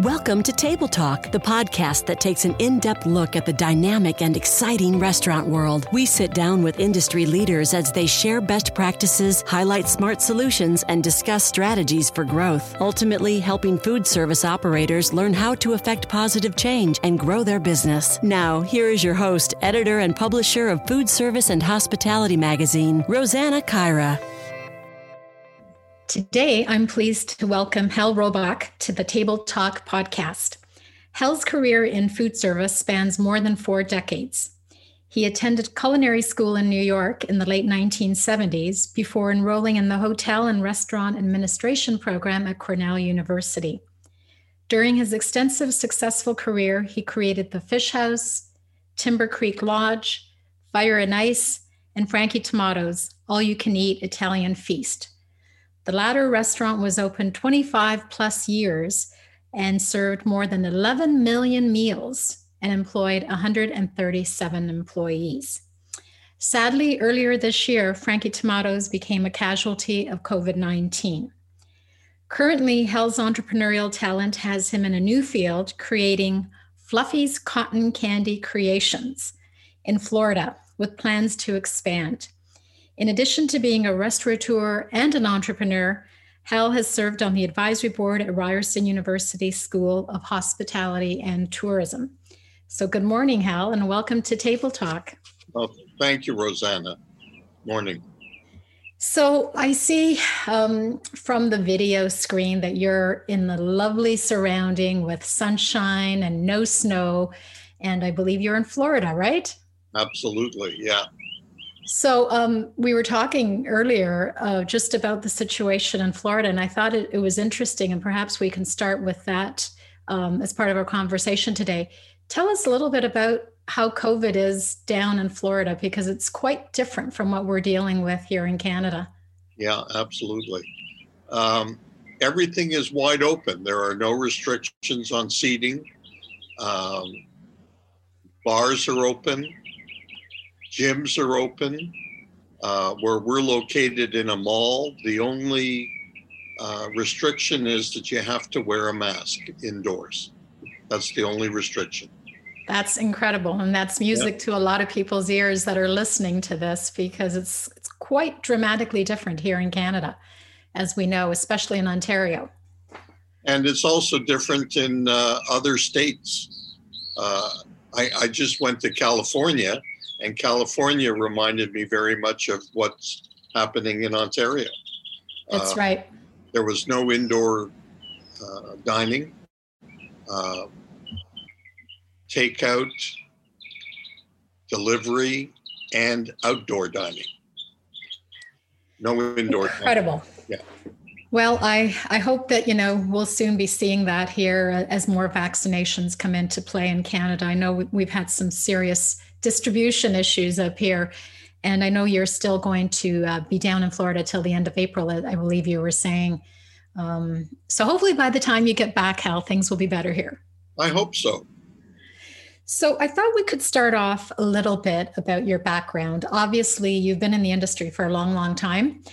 Welcome to Table Talk, the podcast that takes an in depth look at the dynamic and exciting restaurant world. We sit down with industry leaders as they share best practices, highlight smart solutions, and discuss strategies for growth, ultimately, helping food service operators learn how to effect positive change and grow their business. Now, here is your host, editor, and publisher of Food Service and Hospitality magazine, Rosanna Caira. Today, I'm pleased to welcome Hal Roback to the Table Talk podcast. Hal's career in food service spans more than four decades. He attended culinary school in New York in the late 1970s before enrolling in the Hotel and Restaurant Administration program at Cornell University. During his extensive successful career, he created the Fish House, Timber Creek Lodge, Fire and Ice, and Frankie Tomatto's, all you can eat Italian feast. The latter restaurant was open 25 plus years and served more than 11 million meals and employed 137 employees. Sadly, earlier this year, Frankie Tomatto's became a casualty of COVID 19. Currently, Hal's entrepreneurial talent has him in a new field, creating Fluffy's Cotton Candy Creations in Florida, with plans to expand. In addition to being a restaurateur and an entrepreneur, Hal has served on the advisory board at Ryerson University School of Hospitality and Tourism. So, good morning, Hal, and welcome to Table Talk. Well, thank you, Rosanna. Morning. So, I see um, from the video screen that you're in the lovely surrounding with sunshine and no snow. And I believe you're in Florida, right? Absolutely, yeah. So um, we were talking earlier uh, just about the situation in Florida, and I thought it, it was interesting, and perhaps we can start with that um, as part of our conversation today. Tell us a little bit about how COVID is down in Florida, because it's quite different from what we're dealing with here in Canada. Yeah, absolutely. Um, everything is wide open. There are no restrictions on seating. Um, bars are open gyms are open. Uh, where we're located in a mall, the only uh, restriction is that you have to wear a mask indoors. That's the only restriction. That's incredible. And that's music to a lot of people's ears that are listening to this because it's, it's quite dramatically different here in Canada, as we know, especially in Ontario. And it's also different in uh, other states. Uh, I, I just went to California and California reminded me very much of what's happening in Ontario. That's uh, right. There was no indoor uh, dining, uh, takeout, delivery, and outdoor dining. No indoor. Incredible. Dining. Yeah. Well, I, I hope that, you know, we'll soon be seeing that here as more vaccinations come into play in Canada. I know we've had some serious distribution issues up here. And I know you're still going to uh, be down in Florida till the end of April, I believe you were saying. Um, so hopefully by the time you get back, Hal, things will be better here. I hope so. So I thought we could start off a little bit about your background. Obviously, you've been in the industry for a long, long time.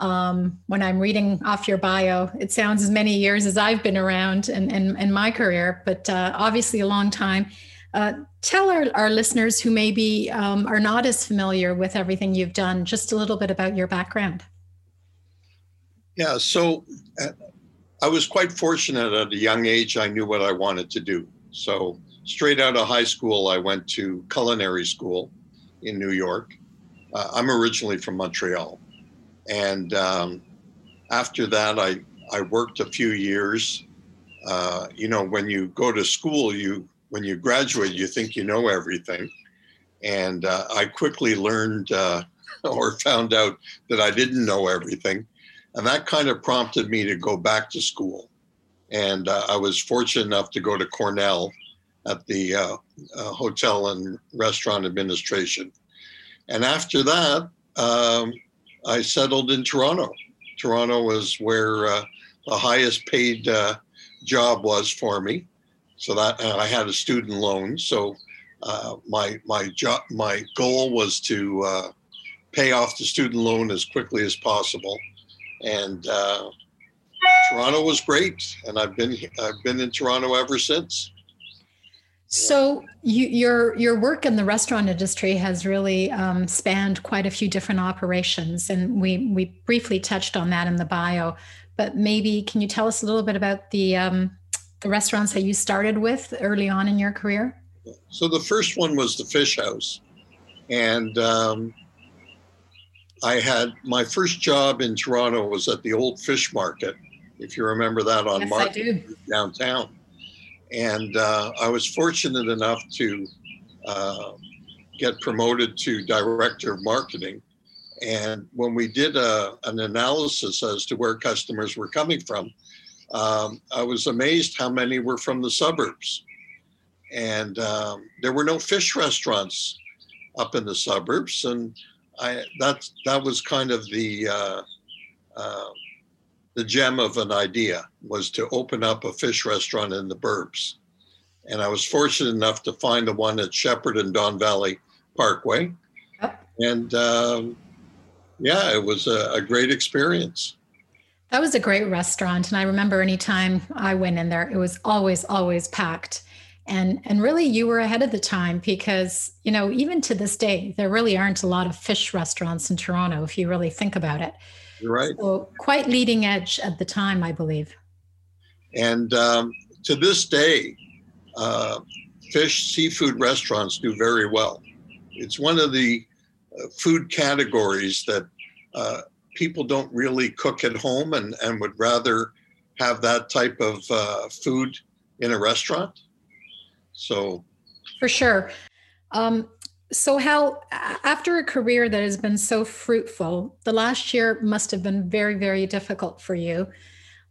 Um, when I'm reading off your bio, it sounds as many years as I've been around in, in, in my career, but uh, obviously a long time. Uh, tell our, our listeners who maybe um, are not as familiar with everything you've done just a little bit about your background. Yeah, so uh, I was quite fortunate at a young age. I knew what I wanted to do. So, straight out of high school, I went to culinary school in New York. Uh, I'm originally from Montreal. And um, after that, I, I worked a few years. Uh, you know, when you go to school, you when you graduate, you think you know everything. And uh, I quickly learned uh, or found out that I didn't know everything. And that kind of prompted me to go back to school. And uh, I was fortunate enough to go to Cornell at the uh, uh, Hotel and Restaurant Administration. And after that, um, I settled in Toronto. Toronto was where uh, the highest paid job was for me. So that I had a student loan. So uh, my my job my goal was to uh, pay off the student loan as quickly as possible, and uh, Toronto was great, and I've been I've been in Toronto ever since. So you, your your work in the restaurant industry has really um, spanned quite a few different operations, and we we briefly touched on that in the bio. But maybe can you tell us a little bit about the um, the restaurants that you started with early on in your career? So the first one was the Fish House, and um, I had my first job in Toronto was at the old fish market, if you remember that on yes, Market downtown. And uh, I was fortunate enough to uh, get promoted to director of marketing. And when we did a, uh, an analysis as to where customers were coming from, um, I was amazed how many were from the suburbs. And um, there were no fish restaurants up in the suburbs. And I, that, that was kind of the, uh, uh, the gem of an idea was to open up a fish restaurant in the burbs. And I was fortunate enough to find the one at Sheppard and Don Valley Parkway. Yep. And um, yeah, it was a, a great experience. That was a great restaurant. And I remember anytime I went in there, it was always, always packed. And, and really, you were ahead of the time because, you know, even to this day, there really aren't a lot of fish restaurants in Toronto, if you really think about it. You're right. So quite leading edge at the time, I believe. And um, to this day, uh, fish seafood restaurants do very well. It's one of the uh, food categories that uh, people don't really cook at home and, and would rather have that type of uh, food in a restaurant. So, for sure. Um, so, Hal, after a career that has been so fruitful, the last year must have been very, very difficult for you.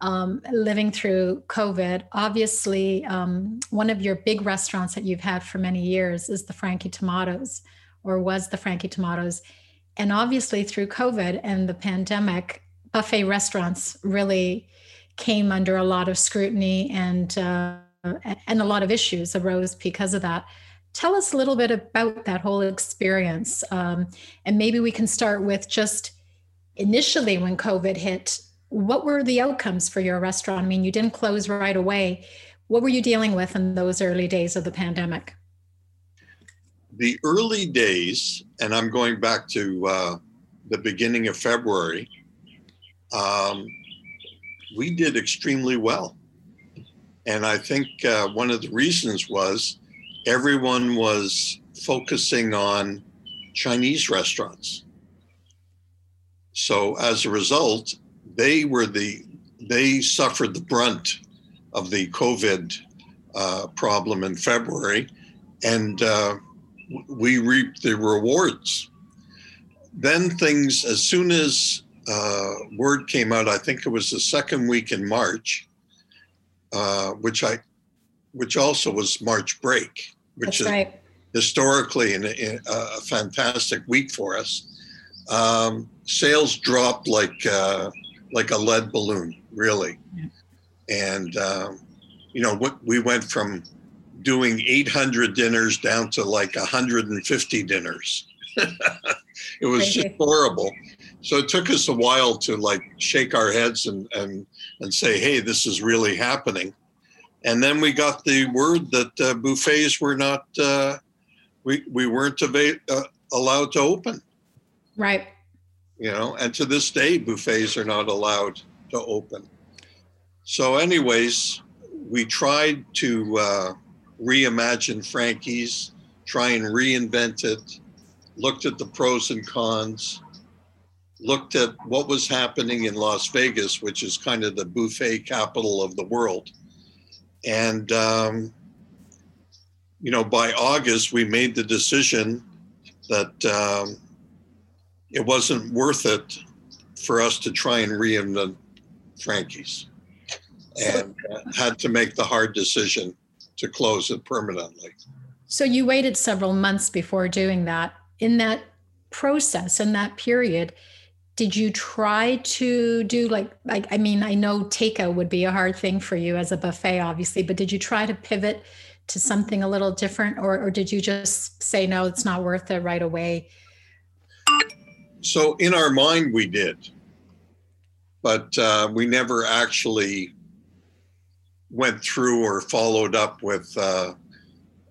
Um, living through COVID, obviously, um, one of your big restaurants that you've had for many years is the Frankie Tomatto's, or was the Frankie Tomatto's. And obviously, through COVID and the pandemic, buffet restaurants really came under a lot of scrutiny and uh, and a lot of issues arose because of that. Tell us a little bit about that whole experience. Um, and maybe we can start with just initially when COVID hit, what were the outcomes for your restaurant? I mean, you didn't close right away. What were you dealing with in those early days of the pandemic? The early days, and I'm going back to uh, the beginning of February, um, we did extremely well. And I think uh, one of the reasons was everyone was focusing on Chinese restaurants. So as a result, they were the they suffered the brunt of the COVID uh, problem in February, and uh, we reap the rewards. Then things, as soon as uh, word came out, I think it was the second week in March, uh, which I which also was March break, which That's is right. historically an, a fantastic week for us. Um, sales dropped like uh, like a lead balloon, really, yeah. and um, you know what we went from doing 800 dinners down to like 150 dinners. it was just horrible. So it took us a while to like shake our heads and and and say, "Hey, this is really happening." and then we got the word that uh, buffets were not uh, we we weren't uh, allowed to open right you know and to this day buffets are not allowed to open so anyways we tried to uh, reimagine frankie's try and reinvent it looked at the pros and cons looked at what was happening in las vegas which is kind of the buffet capital of the world. And, um, you know, by August, we made the decision that um, it wasn't worth it for us to try and reinvent Frankie's. And had to make the hard decision to close it permanently. So you waited several months before doing that. In that process, in that period, did you try to do like like i mean i know takeout would be a hard thing for you as a buffet obviously but did you try to pivot to something a little different or, or did you just say no it's not worth it right away so in our mind we did but uh, we never actually went through or followed up with uh,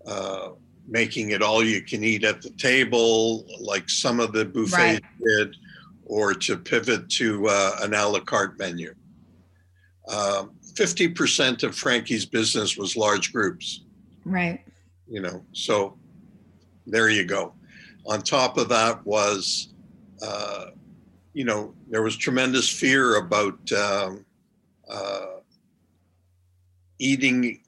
uh, making it all you can eat at the table, like some of the buffets right. did, or to pivot to uh, an a la carte menu. 50% um, of Frankie's business was large groups. Right. You know, so there you go. On top of that was, uh, you know, there was tremendous fear about um, uh, eating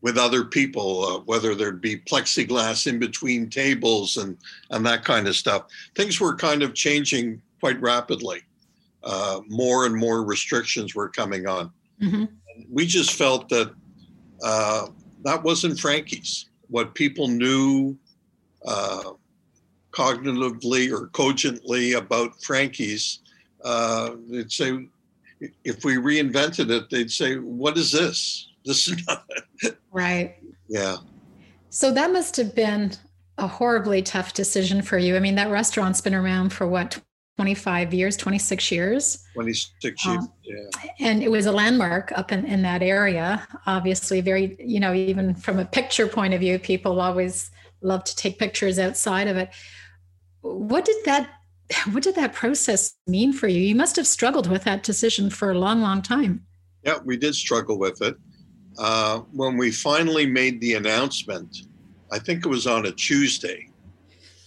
with other people, uh, whether there'd be plexiglass in between tables and and that kind of stuff. Things were kind of changing quite rapidly. Uh, more and more restrictions were coming on. Mm-hmm. We just felt that uh, that wasn't Frankie's. What people knew uh, cognitively or cogently about Frankie's, uh, they'd say, if we reinvented it, they'd say, "What is this?" This is not right. Yeah. So that must have been a horribly tough decision for you. I mean, that restaurant's been around for what 25 years, 26 years. 26 years, um, yeah. And it was a landmark up in, in that area. Obviously, very, you know, even from a picture point of view, people always love to take pictures outside of it. What did that what did that process mean for you? You must have struggled with that decision for a long, long time. Yeah, we did struggle with it. Uh, when we finally made the announcement, I think it was on a Tuesday,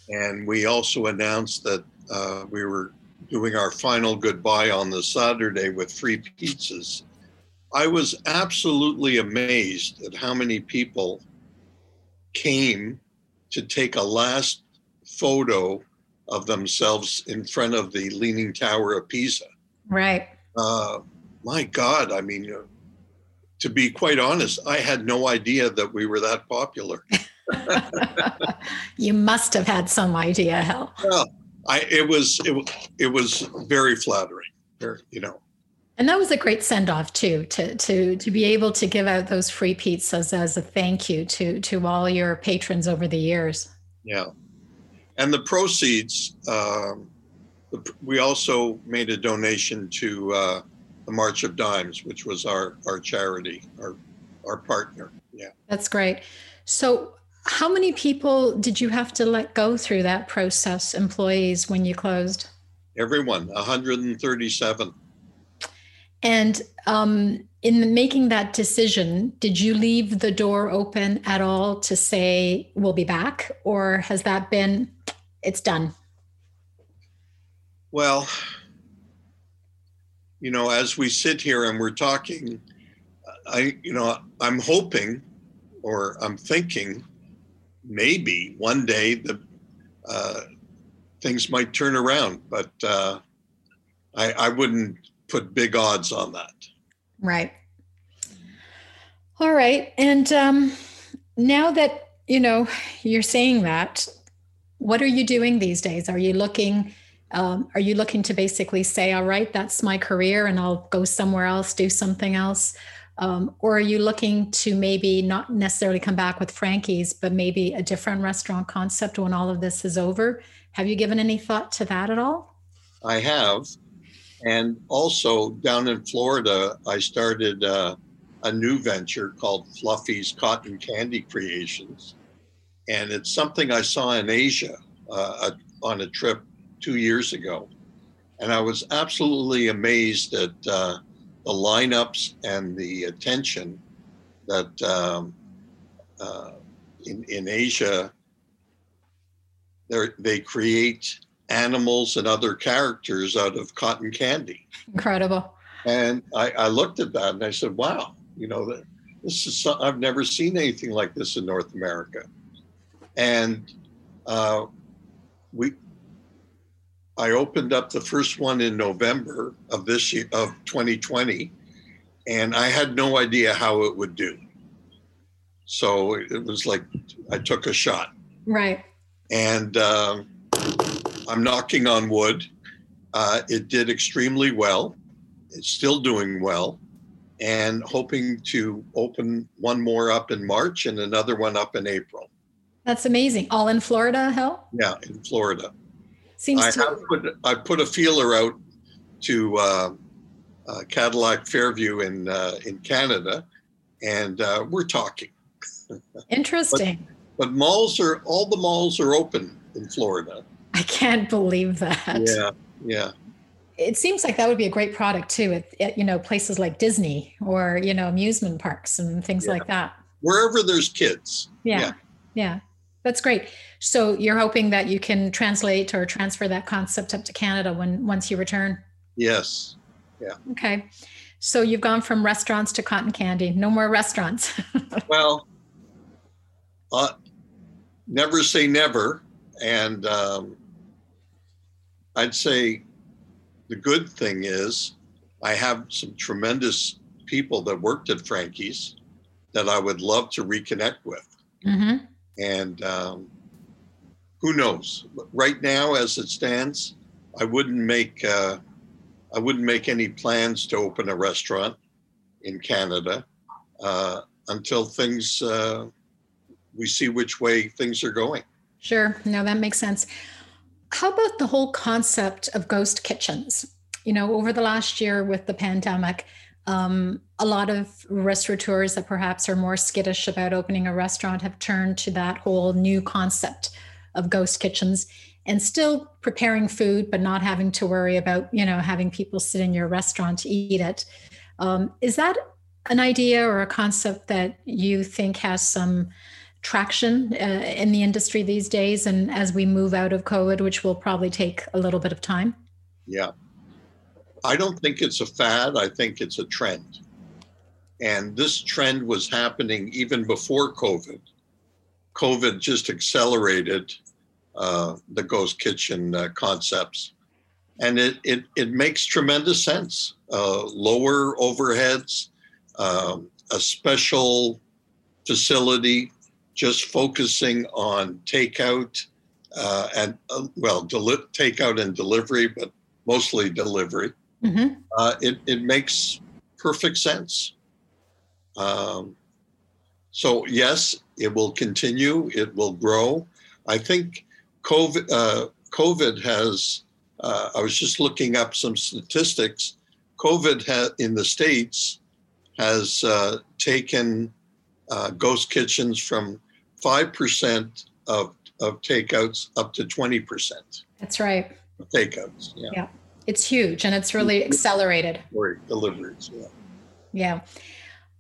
and we also announced that uh, we were doing our final goodbye on the Saturday with free pizzas. I was absolutely amazed at how many people came to take a last photo of themselves in front of the Leaning Tower of Pisa. Right. Uh, my God, I mean, uh, to be quite honest, I had no idea that we were that popular. you must have had some idea, Hal. Well, I it was it, it was very flattering, very, you know. And that was a great send off too, to to to be able to give out those free pizzas as a thank you to to all your patrons over the years. Yeah, and the proceeds, um, we also made a donation to uh, the March of Dimes, which was our our charity, our our partner. Yeah, that's great. So, how many people did you have to let go through that process, employees, when you closed? Everyone, 137. And um, in making that decision, did you leave the door open at all to say, we'll be back? Or has that been, it's done? Well, you know, as we sit here and we're talking, I, you know, I'm hoping or I'm thinking maybe one day the uh, things might turn around, but uh, I, I wouldn't put big odds on that. Right. All right. And um, now that you know you're saying that, what are you doing these days? Are you looking? Um, are you looking to basically say, "All right, that's my career, and I'll go somewhere else, do something else," Um, or are you looking to maybe not necessarily come back with Frankie's, but maybe a different restaurant concept when all of this is over? Have you given any thought to that at all? I have. And also down in Florida, I started uh, a new venture called Fluffy's Cotton Candy Creations. And it's something I saw in Asia uh, on a trip two years ago. And I was absolutely amazed at uh, the lineups and the attention that um, uh, in, in Asia, they create animals and other characters out of cotton candy. Incredible. And I, I looked at that and I said, wow, you know, this is, so, I've never seen anything like this in North America. And uh, we, I opened up the first one in November of this year of 2020, and I had no idea how it would do. So it was like I took a shot. Right. And uh, I'm knocking on wood. Uh, it did extremely well. It's still doing well, and hoping to open one more up in March and another one up in April. That's amazing. All in Florida, Hal? Yeah, in Florida. Seems I to have put I put a feeler out to uh, uh, Cadillac Fairview in uh, in Canada, and uh, we're talking. Interesting. but, but malls are all the malls are open in Florida. I can't believe that. Yeah, yeah. It seems like that would be a great product too at, at you know places like Disney or you know amusement parks and things Yeah. like that. Wherever there's kids. Yeah. Yeah. yeah. That's great. So you're hoping that you can translate or transfer that concept up to Canada when once you return. Yes. Yeah. Okay. So you've gone from restaurants to cotton candy. No more restaurants. Well, uh, never say never. And um, I'd say the good thing is I have some tremendous people that worked at Frankie's that I would love to reconnect with. hmm And um, who knows? Right now, as it stands, I wouldn't make uh, I wouldn't make any plans to open a restaurant in Canada uh, until things uh, we see which way things are going. Sure. No, that makes sense. How about the whole concept of ghost kitchens? You know, over the last year with the pandemic, um, a lot of restaurateurs that perhaps are more skittish about opening a restaurant have turned to that whole new concept of ghost kitchens and still preparing food, but not having to worry about, you know, having people sit in your restaurant to eat it. Um, is that an idea or a concept that you think has some traction uh, in the industry these days and as we move out of covid which will probably take a little bit of time Yeah. I don't think it's a fad. I think it's a trend. And this trend was happening even before COVID. COVID just accelerated uh, the ghost kitchen uh, concepts. And it, it, it makes tremendous sense. Uh, lower overheads, um, a special facility just focusing on takeout uh, and, uh, well, deli- takeout and delivery, but mostly delivery Mhm. uh, it, it makes perfect sense. Um, so yes, it will continue. It will grow. I think COVID, uh, COVID has. Uh, I was just looking up some statistics. COVID ha- in the states has uh, taken uh, ghost kitchens from five percent of of takeouts up to twenty percent that's right takeouts. Yeah, it's huge and it's really accelerated or deliveries. Yeah. yeah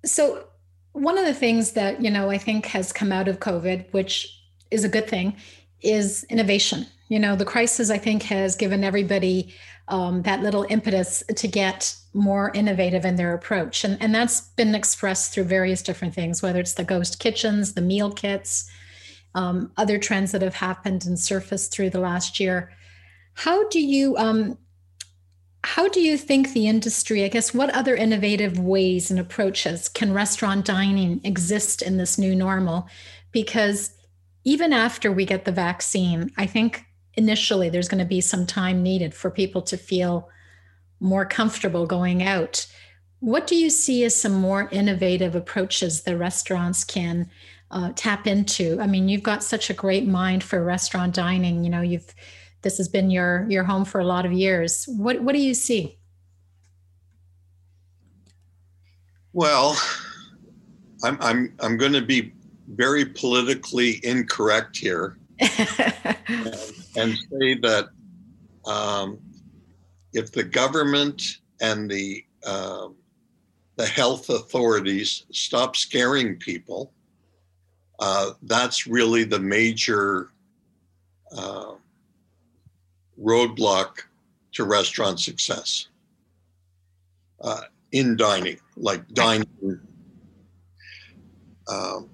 so one of the things that you know i think has come out of covid which is a good thing is innovation you know the crisis i think has given everybody um, that little impetus to get more innovative in their approach and, and that's been expressed through various different things whether it's the ghost kitchens the meal kits um, other trends that have happened and surfaced through the last year how do you um, how do you think the industry, I guess, what other innovative ways and approaches can restaurant dining exist in this new normal? Because even after we get the vaccine, I think initially there's going to be some time needed for people to feel more comfortable going out. What do you see as some more innovative approaches the restaurants can uh, tap into? I mean, you've got such a great mind for restaurant dining. You know, you've this has been your your home for a lot of years. What what do you see? Well, I'm I'm I'm going to be very politically incorrect here and, and say that um, if the government and the um, the health authorities stop scaring people, uh, that's really the major uh, roadblock to restaurant success uh, in dining, like dining. Um,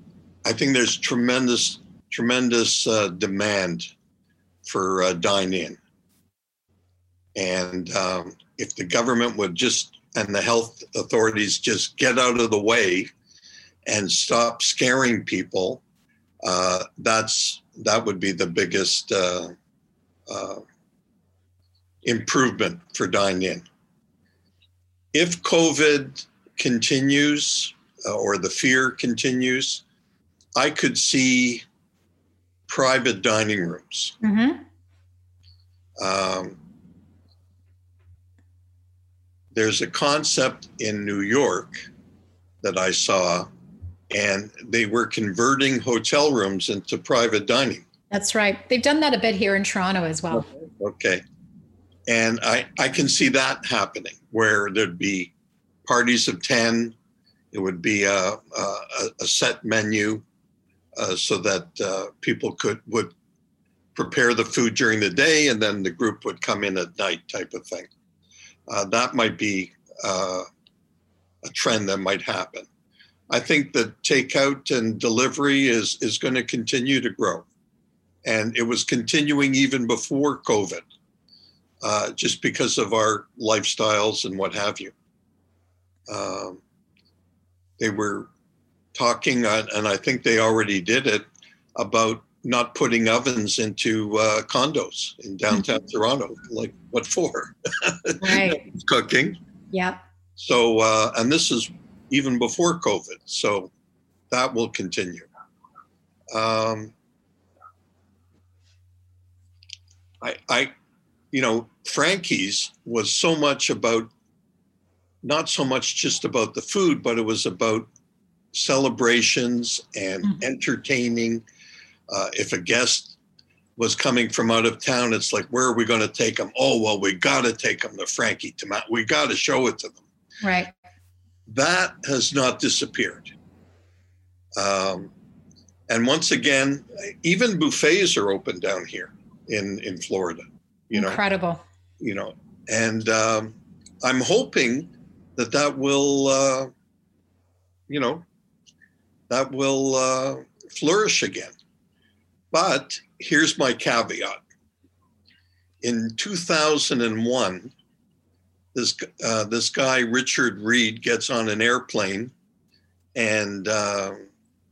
I think there's tremendous, tremendous uh, demand for uh, dine in. And um, if the government would just, and the health authorities just get out of the way and stop scaring people, uh, that's that would be the biggest uh, uh, improvement for dine in. If COVID continues uh, or the fear continues, I could see private dining rooms. Mhm. Um, there's a concept in New York that I saw, and they were converting hotel rooms into private dining. That's right. They've done that a bit here in Toronto as well. Okay. And I, I can see that happening where there'd be parties of 10. It would be a, a, a set menu uh, so that uh, people could would prepare the food during the day and then the group would come in at night type of thing. Uh, that might be uh, a trend that might happen. I think that takeout and delivery is is going to continue to grow, and it was continuing even before COVID, uh, just because of our lifestyles and what have you. Um, they were talking, uh, and I think they already did it about not putting ovens into uh, condos in downtown mm-hmm. Toronto. Like, what for? Right. Cooking. Yeah. So, uh, and this is even before COVID. So that will continue. Um, I, I, you know, Frankie's was so much about, not so much just about the food, but it was about celebrations and mm-hmm. entertaining. Uh, if a guest was coming from out of town, it's like, where are we going to take them? Oh, well, we got to take them to Frankie. To we got to show it to them. Right. That has not disappeared. Um, and once again, even buffets are open down here in in Florida. You know, incredible. You know, and um, I'm hoping that that will, uh, you know, that will uh, flourish again. But here's my caveat. In 2001, this uh, this guy Richard Reid gets on an airplane and uh,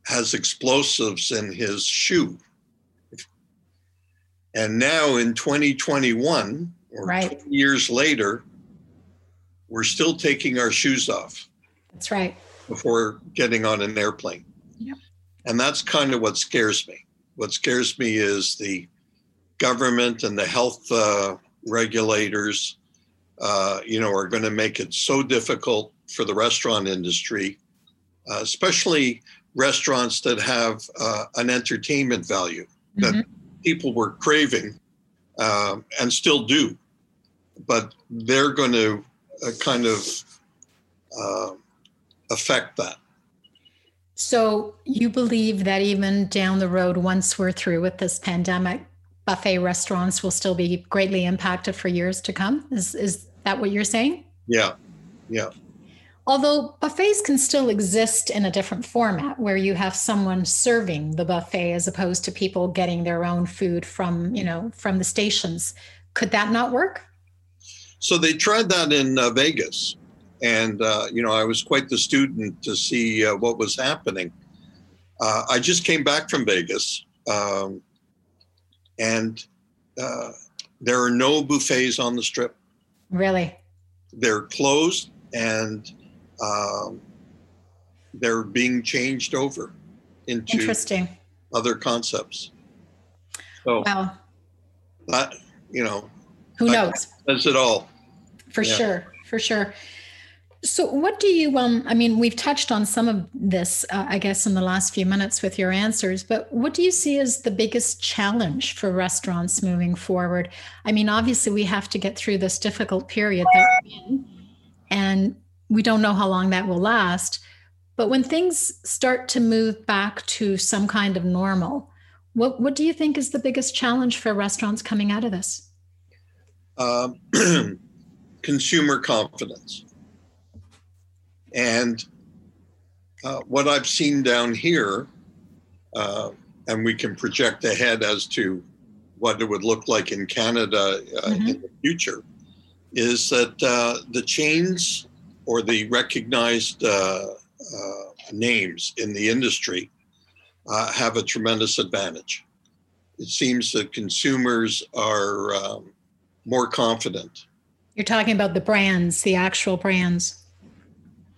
has explosives in his shoe. And now in 2021, or right. years later, we're still taking our shoes off. That's right. Before getting on an airplane. Yep. And that's kind of what scares me. What scares me is the government and the health uh, regulators uh, you know, are going to make it so difficult for the restaurant industry, uh, especially restaurants that have uh, an entertainment value that mm-hmm. People were craving um, and still do. But they're going to uh, kind of um, affect that. So, you believe that even down the road, once we're through with this pandemic, buffet restaurants will still be greatly impacted for years to come. Is is that what you're saying? Yeah. Yeah. Although buffets can still exist in a different format where you have someone serving the buffet as opposed to people getting their own food from, you know, from the stations. Could that not work? So they tried that in uh, Vegas. And, uh, you know, I was quite the student to see uh, what was happening. Uh, I just came back from Vegas. Um, and uh, there are no buffets on the strip. Really? They're closed and um, they're being changed over into interesting other concepts. So, wow. That you know, who knows? Does it all? For yeah. sure, for sure. So, what do you, um, I mean, we've touched on some of this, uh, I guess, in the last few minutes with your answers, but what do you see as the biggest challenge for restaurants moving forward? I mean, obviously, we have to get through this difficult period that we're in, and we don't know how long that will last. But when things start to move back to some kind of normal, what, what do you think is the biggest challenge for restaurants coming out of this? Um, consumer confidence and uh, what I've seen down here, uh, and we can project ahead as to what it would look like in Canada uh, mm-hmm. in the future, is that uh, the chains or the recognized uh, uh, names in the industry have a tremendous advantage. It seems that consumers are um, more confident. You're talking about the brands, the actual brands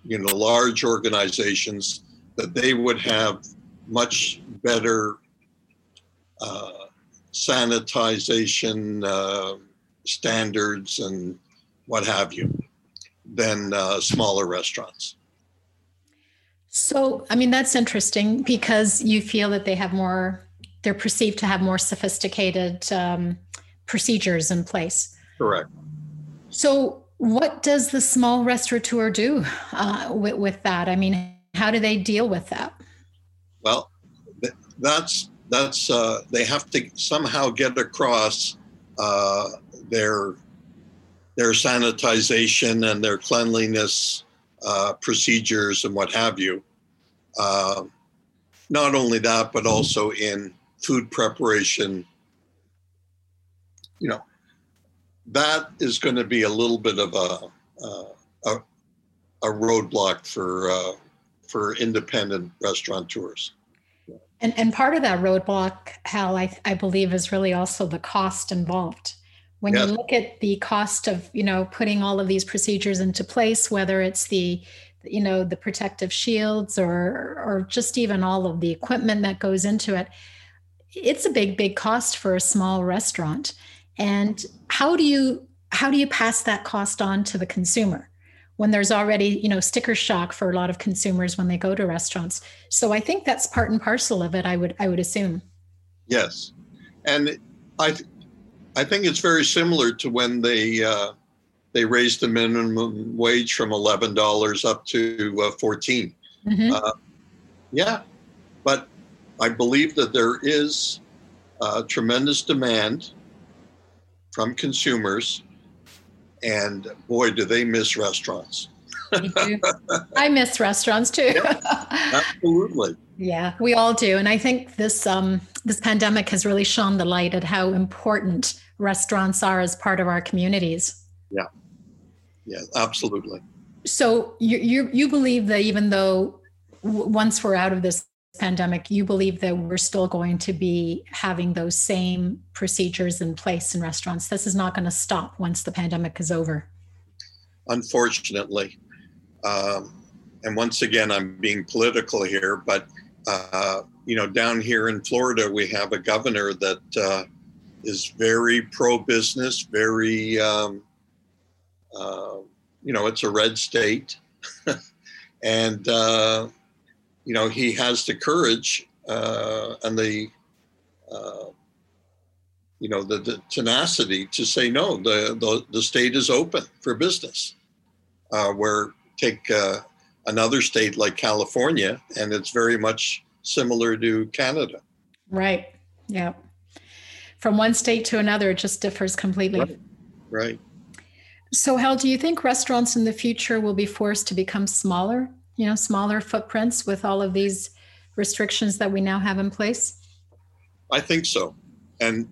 you know large organizations that they would have much better uh, sanitization uh, standards and what have you. Than uh, smaller restaurants. So, I mean, that's interesting because you feel that they have more, they're perceived to have more sophisticated um, procedures in place. Correct. So, what does the small restaurateur do uh, with, with that? I mean, how do they deal with that? Well, that's that's uh, they have to somehow get across uh, their their sanitization and their cleanliness uh, procedures and what have you. Uh, not only that, but also in food preparation. You know, that is going to be a little bit of a a, a roadblock for uh, for independent restaurateurs. And, and part of that roadblock, Hal, I, I believe, is really also the cost involved. When yes. you look at the cost of, you know, putting all of these procedures into place, whether it's the, you know, the protective shields or or just even all of the equipment that goes into it, it's a big, big cost for a small restaurant. And how do you how do you pass that cost on to the consumer? when there's already you know sticker shock for a lot of consumers when they go to restaurants so i think that's part and parcel of it i would i would assume yes and i th- i think it's very similar to when they uh, they raised the minimum wage from $11 up to uh, 14 mm-hmm. uh, yeah but i believe that there is tremendous demand from consumers and boy, do they miss restaurants. I miss restaurants too. yeah, absolutely. Yeah, we all do, and I think this um, this pandemic has really shone the light at how important restaurants are as part of our communities. Yeah, yeah, absolutely. So you you you believe that even though w- once we're out of this pandemic, you believe that we're still going to be having those same procedures in place in restaurants. This is not going to stop once the pandemic is over. Unfortunately. Um, and once again, I'm being political here, but, uh, you know, down here in Florida, we have a governor that uh, is very pro business, very, um, uh, you know, it's a red state. and, uh, you know, he has the courage uh, and the, uh, you know, the, the, tenacity to say no. The, the the state is open for business. Uh, where take another state like California, and it's very much similar to Canada. Right. Yeah. From one state to another, it just differs completely. Right. right. So, Hal, do you think restaurants in the future will be forced to become smaller you know, smaller footprints with all of these restrictions that we now have in place? I think so. And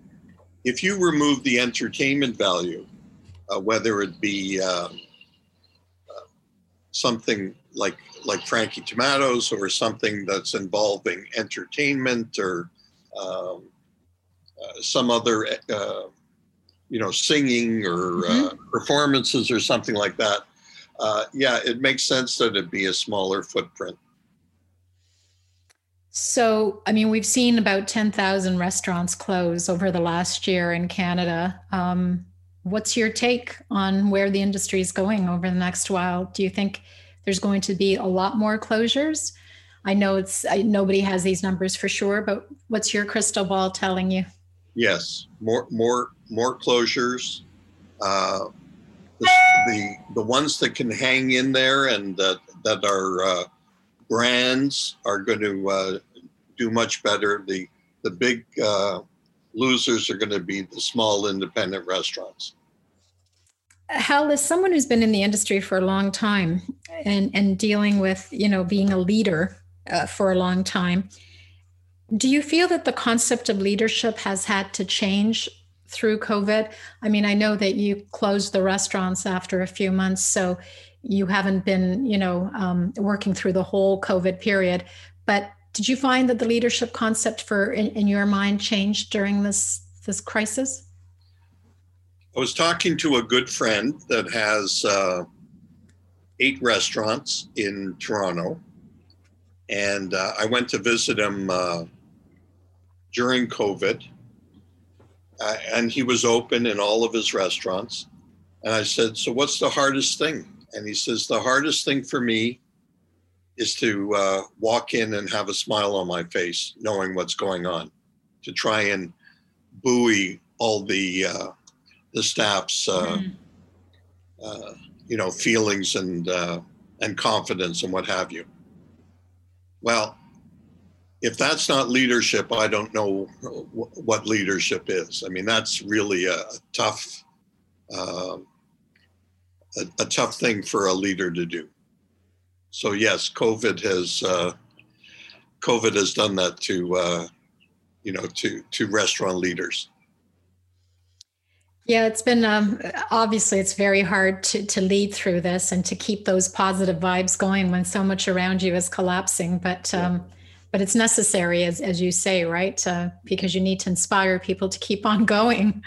if you remove the entertainment value, uh, whether it be um, uh, something like like Frankie Tomatto's or something that's involving entertainment or um, uh, some other, uh, you know, singing or uh, mm-hmm. performances or something like that, uh, yeah, it makes sense that it'd be a smaller footprint. So, I mean, we've seen about 10,000 restaurants close over the last year in Canada. Um, what's your take on where the industry is going over the next while? Do you think there's going to be a lot more closures? I know it's I, nobody has these numbers for sure, but what's your crystal ball telling you? Yes, more more more closures. Uh, the, the, the ones that can hang in there and that that are uh, brands are going to uh, do much better. The the big uh, losers are going to be the small independent restaurants. Hal, as someone who's been in the industry for a long time and and dealing with you know being a leader uh, for a long time, do you feel that the concept of leadership has had to change through COVID? I mean, I know that you closed the restaurants after a few months, so you haven't been, you know, um, working through the whole COVID period. But did you find that the leadership concept for in, in your mind changed during this this crisis? I was talking to a good friend that has uh, eight restaurants in Toronto, and uh, I went to visit him uh, during COVID uh, and he was open in all of his restaurants. And I said, So what's the hardest thing? and he says the hardest thing for me is to uh, walk in and have a smile on my face, knowing what's going on, to try and buoy all the uh, the staff's uh, mm. uh you know feelings and uh, and confidence and what have you. Well, if that's not leadership, I don't know what leadership is. I mean, that's really a, a tough, uh, a, a, tough thing for a leader to do. So yes, COVID has uh, COVID has done that to uh, you know to to restaurant leaders. Yeah, it's been um, obviously it's very hard to to lead through this and to keep those positive vibes going when so much around you is collapsing. But um, yeah. but it's necessary, as as you say, right? Uh, because you need to inspire people to keep on going.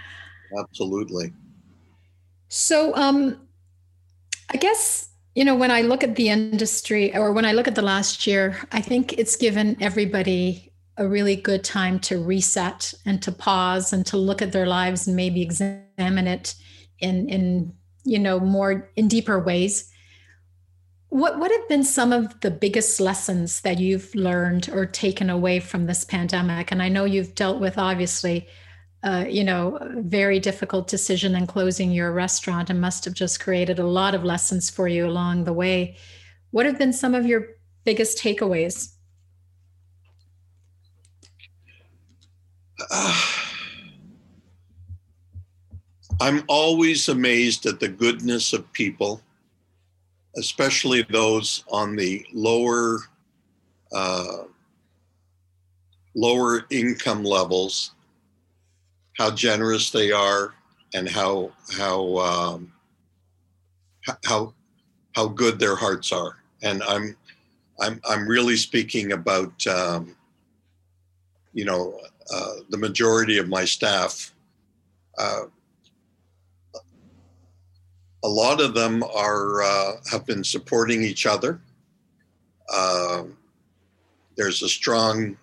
Absolutely. So, um, I guess you know when I look at the industry, or when I look at the last year, I think it's given everybody a really good time to reset and to pause and to look at their lives and maybe examine it in in you know more in deeper ways. What what have been some of the biggest lessons that you've learned or taken away from this pandemic? And i know you've dealt with obviously uh, you know very difficult decision in closing your restaurant and must have just created a lot of lessons for you along the way. What have been some of your biggest takeaways I'm always amazed at the goodness of people, especially those on the lower uh, lower income levels. How generous they are, and how how um, how how good their hearts are. And I'm I'm I'm really speaking about um, you know uh, the majority of my staff, uh, a lot of them are uh, have been supporting each other. Uh, there's a strong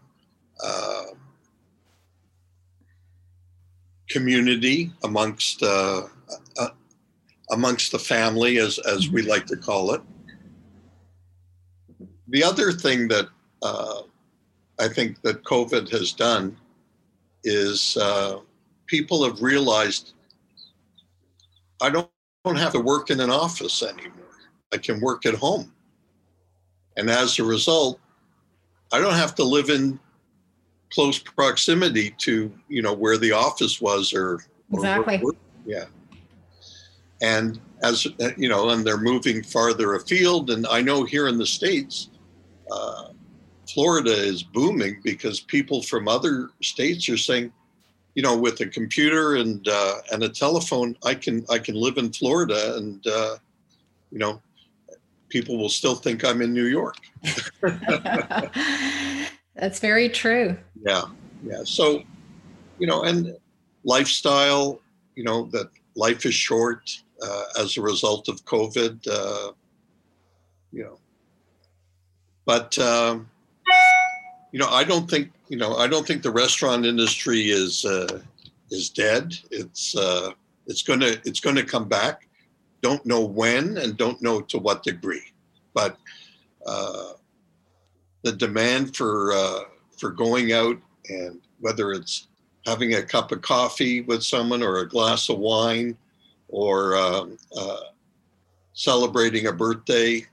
uh, community amongst amongst the family, as as we like to call it. The other thing that I think that COVID has done is uh, people have realized I don't, don't have to work in an office anymore. I can work at home. And as a result, I don't have to live in close proximity to, you know, where the office was or, or exactly. yeah. And as you know, and they're moving farther afield. And I know here in the States, uh, Florida is booming because people from other states are saying, you know, with a computer and uh, and a telephone, I can I can live in Florida, and uh, you know, people will still think I'm in New York. That's very true. Yeah, yeah. So, you know, and lifestyle, you know, that life is short uh, as a result of COVID. Uh, you know, but. Um, you know, I don't think you know, I don't think the restaurant industry is uh, is dead. It's uh, it's gonna it's gonna come back. Don't know when and don't know to what degree, but uh, the demand for uh, for going out and whether it's having a cup of coffee with someone or a glass of wine or um, uh, celebrating a birthday,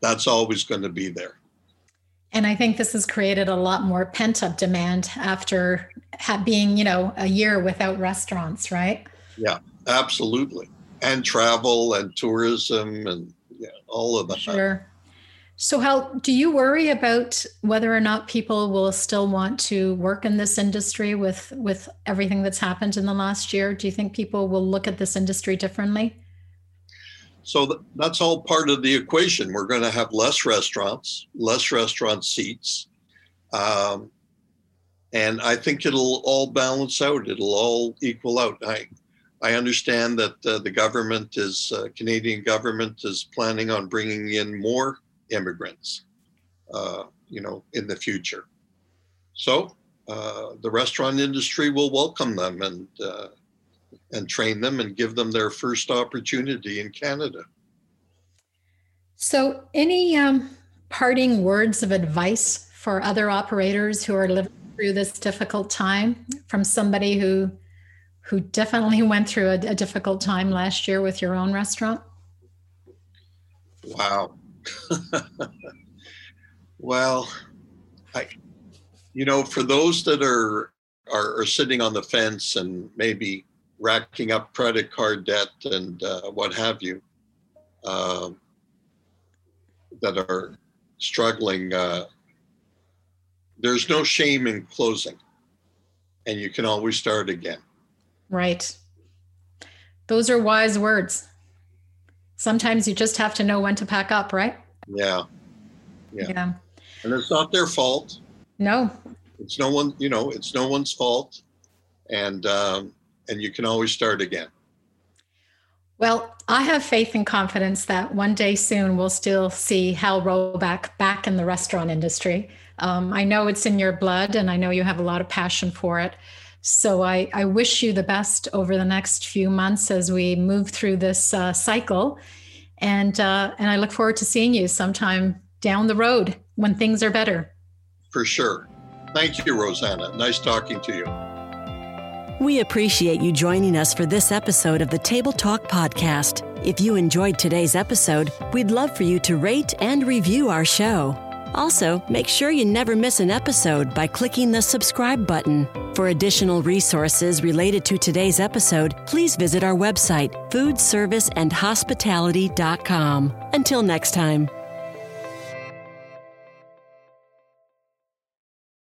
that's always going to be there. And I think this has created a lot more pent up demand after being, you know, a year without restaurants, right? Yeah, absolutely. And travel and tourism and yeah, all of that. Sure. So, how do you worry about whether or not people will still want to work in this industry with with everything that's happened in the last year? Do you think people will look at this industry differently? So that's all part of the equation. We're going to have less restaurants, less restaurant seats. Um, and I think it'll all balance out. It'll all equal out. I, I understand that uh, the government is, uh, Canadian government is planning on bringing in more immigrants, uh, you know, in the future. So uh, the restaurant industry will welcome them and uh, and train them and give them their first opportunity in Canada. So, any um, parting words of advice for other operators who are living through this difficult time from somebody who who definitely went through a, a difficult time last year with your own restaurant? Wow. well, I, you know, for those that are, are, are sitting on the fence and maybe racking up credit card debt and uh, what have you, uh, that are struggling, uh, there's no shame in closing, and you can always start again. Right. Those are wise words. Sometimes you just have to know when to pack up, right? Yeah. Yeah. yeah. And it's not their fault. No. It's no one, you know, it's no one's fault. And um, and you can always start again. Well, I have faith and confidence that one day soon we'll still see Hal Roback back in the restaurant industry. Um, I know it's in your blood and I know you have a lot of passion for it. So I, I wish you the best over the next few months as we move through this uh, cycle. And, uh, and I look forward to seeing you sometime down the road when things are better. For sure. Thank you, Rosanna. Nice talking to you. We appreciate you joining us for this episode of the Table Talk Podcast. If you enjoyed today's episode, we'd love for you to rate and review our show. Also, make sure you never miss an episode by clicking the subscribe button. For additional resources related to today's episode, please visit our website, foodserviceandhospitality.com. Until next time.